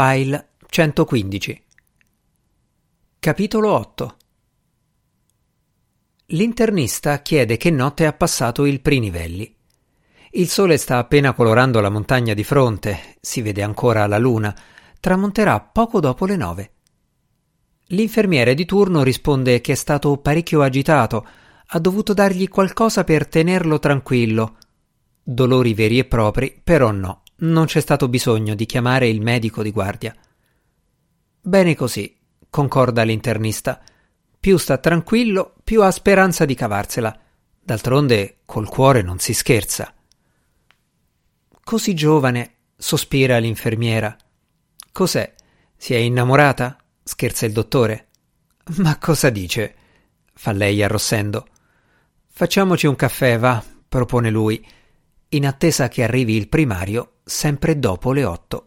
File 115 Capitolo 8 L'internista chiede che notte ha passato il Prinivelli. Il sole sta appena colorando la montagna di fronte, si vede ancora la luna, tramonterà poco dopo le nove. L'infermiere di turno risponde che è stato parecchio agitato, ha dovuto dargli qualcosa per tenerlo tranquillo. Dolori veri e propri, però no, non c'è stato bisogno di chiamare il medico di guardia. Bene così, concorda l'internista. Più sta tranquillo, più ha speranza di cavarsela. D'altronde col cuore non si scherza. Così giovane, sospira l'infermiera. Cos'è? Si è innamorata? scherza il dottore. Ma cosa dice? fa lei arrossendo. Facciamoci un caffè, va, propone lui, in attesa che arrivi il primario sempre dopo le otto.